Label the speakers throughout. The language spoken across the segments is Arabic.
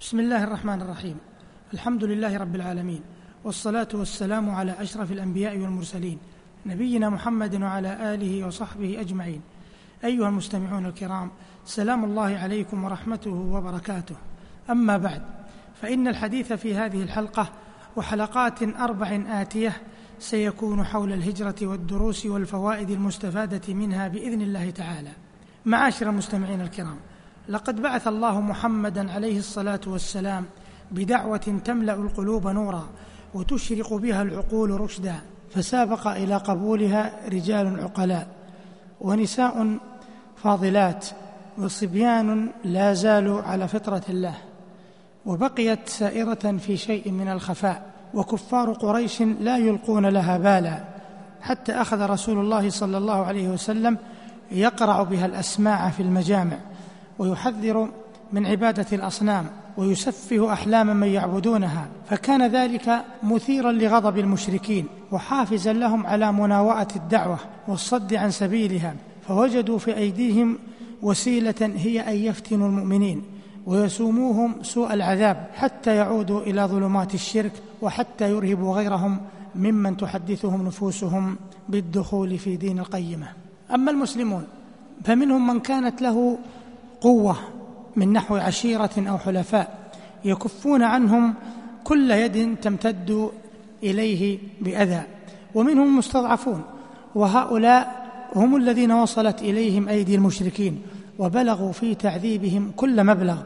Speaker 1: بسم الله الرحمن الرحيم. الحمد لله رب العالمين والصلاة والسلام على أشرف الأنبياء والمرسلين نبينا محمد وعلى آله وصحبه أجمعين. أيها المستمعون الكرام سلام الله عليكم ورحمته وبركاته. أما بعد فإن الحديث في هذه الحلقة وحلقات أربع آتية سيكون حول الهجرة والدروس والفوائد المستفادة منها بإذن الله تعالى. معاشر المستمعين الكرام لقد بعث الله محمدا عليه الصلاة والسلام بدعوة تملأ القلوب نورا وتشرق بها العقول رشدا فسابق إلى قبولها رجال عقلاء ونساء فاضلات وصبيان لا زالوا على فطرة الله. وبقيت سائرة في شيء من الخفاء وكفار قريش لا يلقون لها بالا حتى أخذ رسول الله صلى الله عليه وسلم يقرع بها الأسماع في المجامع. ويحذر من عبادة الأصنام ويسفه أحلام من يعبدونها فكان ذلك مثيرا لغضب المشركين وحافزا لهم على مناوأة الدعوة والصد عن سبيلها فوجدوا في أيديهم وسيلة هي أن يفتنوا المؤمنين ويسوموهم سوء العذاب حتى يعودوا إلى ظلمات الشرك وحتى يرهبوا غيرهم ممن تحدثهم نفوسهم بالدخول في دين القيمة. أما المسلمون فمنهم من كانت له قوة من نحو عشيرة أو حلفاء يكفون عنهم كل يد تمتد إليه بأذى ومنهم المستضعفون وهؤلاء هم الذين وصلت إليهم أيدي المشركين وبلغوا في تعذيبهم كل مبلغ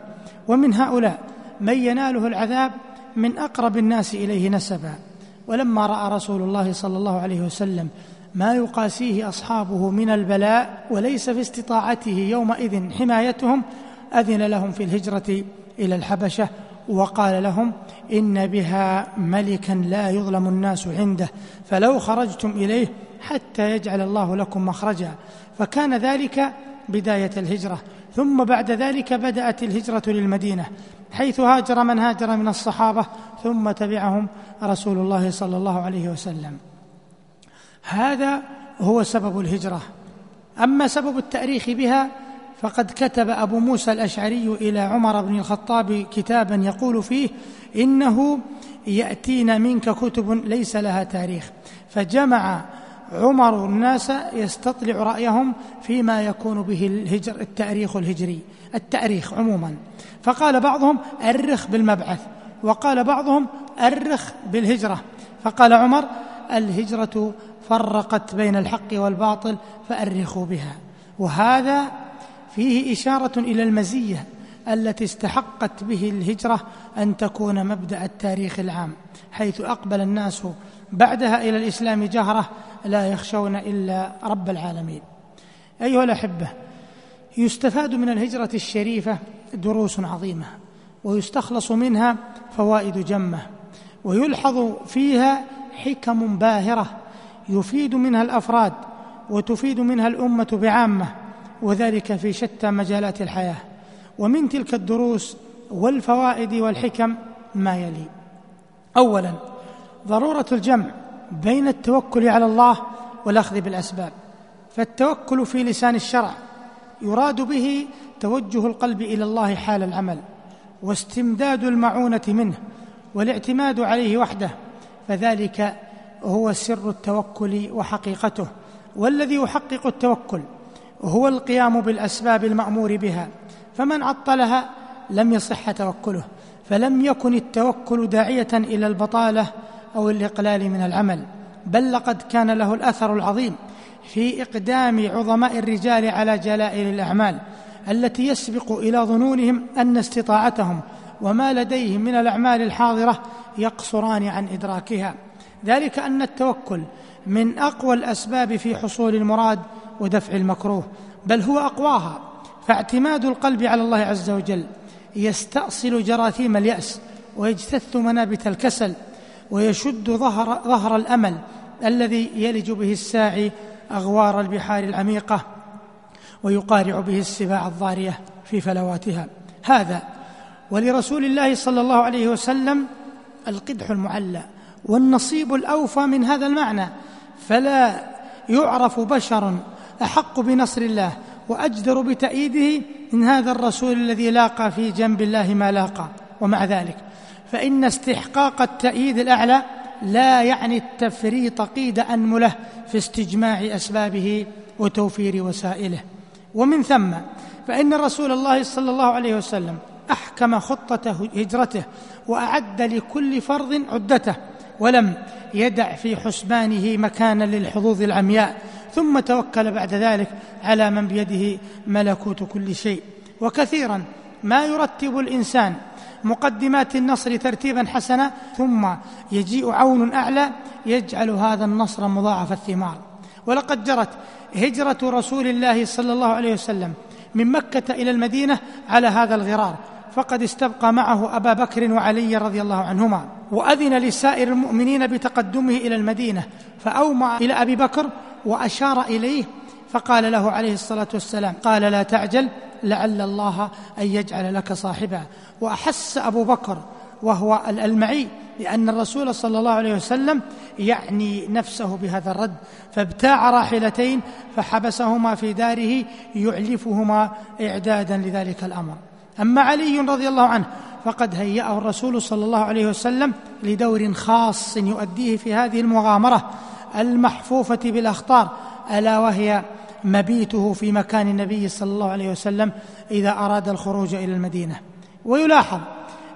Speaker 1: ومن هؤلاء من يناله العذاب من أقرب الناس إليه نسبا. ولما رأى رسول الله صلى الله عليه وسلم ما يقاسيه أصحابه من البلاء وليس في استطاعته يومئذ حمايتهم أذن لهم في الهجرة إلى الحبشة وقال لهم إن بها ملكا لا يظلم الناس عنده فلو خرجتم إليه حتى يجعل الله لكم مخرجا. فكان ذلك بداية الهجرة ثم بعد ذلك بدأت الهجرة للمدينة حيث هاجر من هاجر من الصحابة ثم تبعهم رسول الله صلى الله عليه وسلم. هذا هو سبب الهجرة. أما سبب التأريخ بها فقد كتب أبو موسى الأشعري إلى عمر بن الخطاب كتابا يقول فيه إنه يأتينا منك كتب ليس لها تاريخ. فجمع عمر الناس يستطلع رأيهم فيما يكون به الهجر التأريخ الهجري التأريخ عموما. فقال بعضهم أرخ بالمبعث. وقال بعضهم أرخ بالهجرة. فقال عمر الهجرة فرقت بين الحق والباطل فأرخوا بها. وهذا فيه إشارة إلى المزية التي استحقت به الهجرة أن تكون مبدأ التاريخ العام حيث أقبل الناس بعدها إلى الإسلام جهرة لا يخشون إلا رب العالمين. أيها الأحبة يستفاد من الهجرة الشريفة دروس عظيمة ويستخلص منها فوائد جمة ويلحظ فيها حكم باهرة يفيد منها الأفراد وتفيد منها الأمة بعامة وذلك في شتى مجالات الحياة. ومن تلك الدروس والفوائد والحكم ما يلي. اولا ضرورة الجمع بين التوكل على الله والأخذ بالأسباب. فالتوكل في لسان الشرع يراد به توجه القلب إلى الله حال العمل واستمداد المعونة منه والاعتماد عليه وحده فذلك هو سر التوكل وحقيقته. والذي يحقق التوكل هو القيام بالأسباب المأمور بها. فمن عطلها لم يصح توكله فلم يكن التوكل داعية إلى البطالة أو الإقلال من العمل بل لقد كان له الأثر العظيم في إقدام عظماء الرجال على جلائل الأعمال التي يسبق إلى ظنونهم أن استطاعتهم وما لديهم من الأعمال الحاضرة يقصران عن إدراكها. ذلك أن التوكل من أقوى الأسباب في حصول المراد ودفع المكروه بل هو أقواها. فاعتماد القلب على الله عز وجل يستأصل جراثيم اليأس ويجتث منابت الكسل ويشد ظهر ظهر الأمل الذي يلج به الساعي أغوار البحار العميقة ويقارع به السباع الضارية في فلواتها. هذا ولرسول الله صلى الله عليه وسلم القدح المعلى والنصيب الأوفى من هذا المعنى. فلا يعرف بشر أحق بنصر الله وأجدر بتأييده من هذا الرسول الذي لاقى في جنب الله ما لاقى. ومع ذلك فإن استحقاق التأييد الأعلى لا يعني التفريط قيد أنمله في استجماع أسبابه وتوفير وسائله. ومن ثم فإن رسول الله صلى الله عليه وسلم أحكم خطة هجرته وأعد لكل فرض عدته ولم يدع في حسبانه مكانا للحظوظ العمياء ثم توكل بعد ذلك على من بيده ملكوت كل شيء. وكثيرا ما يرتب الإنسان مقدمات النصر ترتيبا حسنا ثم يجيء عون أعلى يجعل هذا النصر مضاعف الثمار. ولقد جرت هجرة رسول الله صلى الله عليه وسلم من مكة إلى المدينة على هذا الغرار. فقد استبقى معه أبا بكر وعلي رضي الله عنهما وأذن لسائر المؤمنين بتقدمه إلى المدينة فأومع إلى أبي بكر وأشار إليه فقال له عليه الصلاة والسلام قال لا تعجل لعل الله أن يجعل لك صاحبا. وأحس أبو بكر وهو المعي لأن الرسول صلى الله عليه وسلم يعني نفسه بهذا الرد فابتاع راحلتين فحبسهما في داره يعلفهما إعدادا لذلك الأمر. أما علي رضي الله عنه فقد هيأه الرسول صلى الله عليه وسلم لدور خاص يؤديه في هذه المغامرة المحفوفة بالأخطار ألا وهي مبيته في مكان النبي صلى الله عليه وسلم إذا أراد الخروج إلى المدينة. ويلاحظ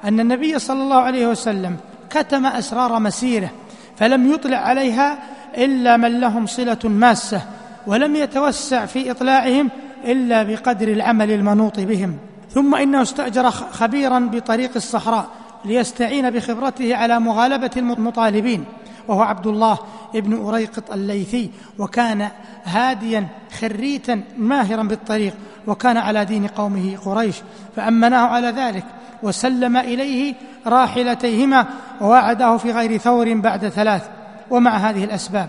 Speaker 1: أن النبي صلى الله عليه وسلم كتم أسرار مسيره فلم يطلع عليها إلا من لهم صلة ماسة ولم يتوسع في إطلاعهم إلا بقدر العمل المنوط بهم. ثم إنه استأجر خبيرا بطريق الصحراء ليستعين بخبرته على مغالبة المطالبين وهو عبد الله ابن أريقط الليثي وكان هاديا خريتا ماهرا بالطريق وكان على دين قومه قريش فأمناه على ذلك وسلم إليه راحلتيهما ووعده في غير ثور بعد ثلاث ومع هذه الأسباب.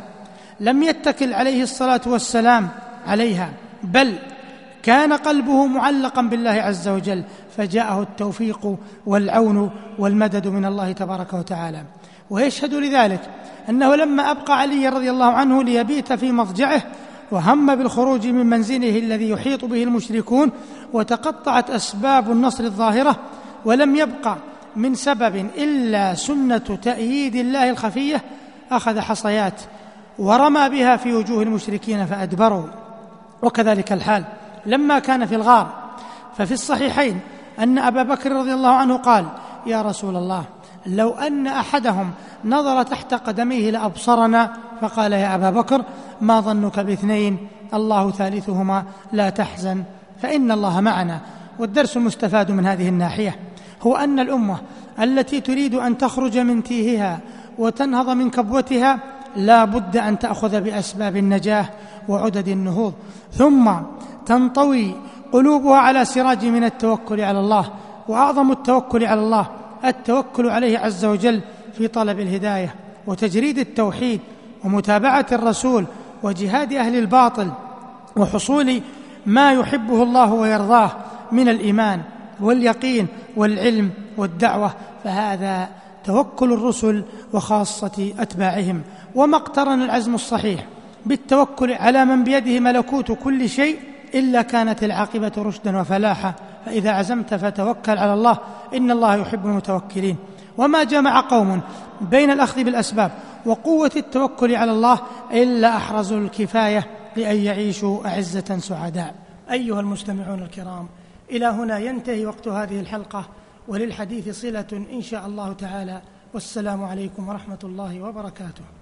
Speaker 1: لم يتكل عليه الصلاة والسلام عليها بل كان قلبه معلقا بالله عز وجل فجاءه التوفيق والعون والمدد من الله تبارك وتعالى. ويشهد لذلك أنه لما أبقى علي رضي الله عنه ليبيت في مضجعه وهم بالخروج من منزله الذي يحيط به المشركون وتقطعت أسباب النصر الظاهرة ولم يبقى من سبب إلا سنة تأييد الله الخفية أخذ حصيات ورمى بها في وجوه المشركين فأدبروا. وكذلك الحال. لما كان في الغار. ففي الصحيحين أن أبا بكر رضي الله عنه قال يا رسول الله لو أن أحدهم نظر تحت قدميه لأبصرنا فقال يا أبا بكر ما ظنك باثنين؟ الله ثالثهما لا تحزن فإن الله معنا. والدرس المستفاد من هذه الناحية. هو أن الأمة التي تريد أن تخرج من تيهها وتنهض من كبوتها لا بد أن تأخذ بأسباب النجاة وعدد النهوض. ثم تنطوي قلوبها على سراج من التوكل على الله وأعظم التوكل على الله التوكل عليه عز وجل في طلب الهداية وتجريد التوحيد ومتابعة الرسول وجهاد أهل الباطل وحصول ما يحبه الله ويرضاه من الإيمان واليقين والعلم والدعوة فهذا توكل الرسل وخاصة أتباعهم. وما اقترن العزم الصحيح بالتوكل على من بيده ملكوت كل شيء إلا كانت العاقبة رشدا وفلاحا فإذا عزمت فتوكل على الله إن الله يحب المتوكلين. وما جمع قوم بين الأخذ بالأسباب وقوة التوكل على الله إلا أحرزوا الكفاية لأن يعيشوا أعزة سعداء. أيها المستمعون الكرام إلى هنا ينتهي وقت هذه الحلقة وللحديث صلة إن شاء الله تعالى والسلام عليكم ورحمة الله وبركاته.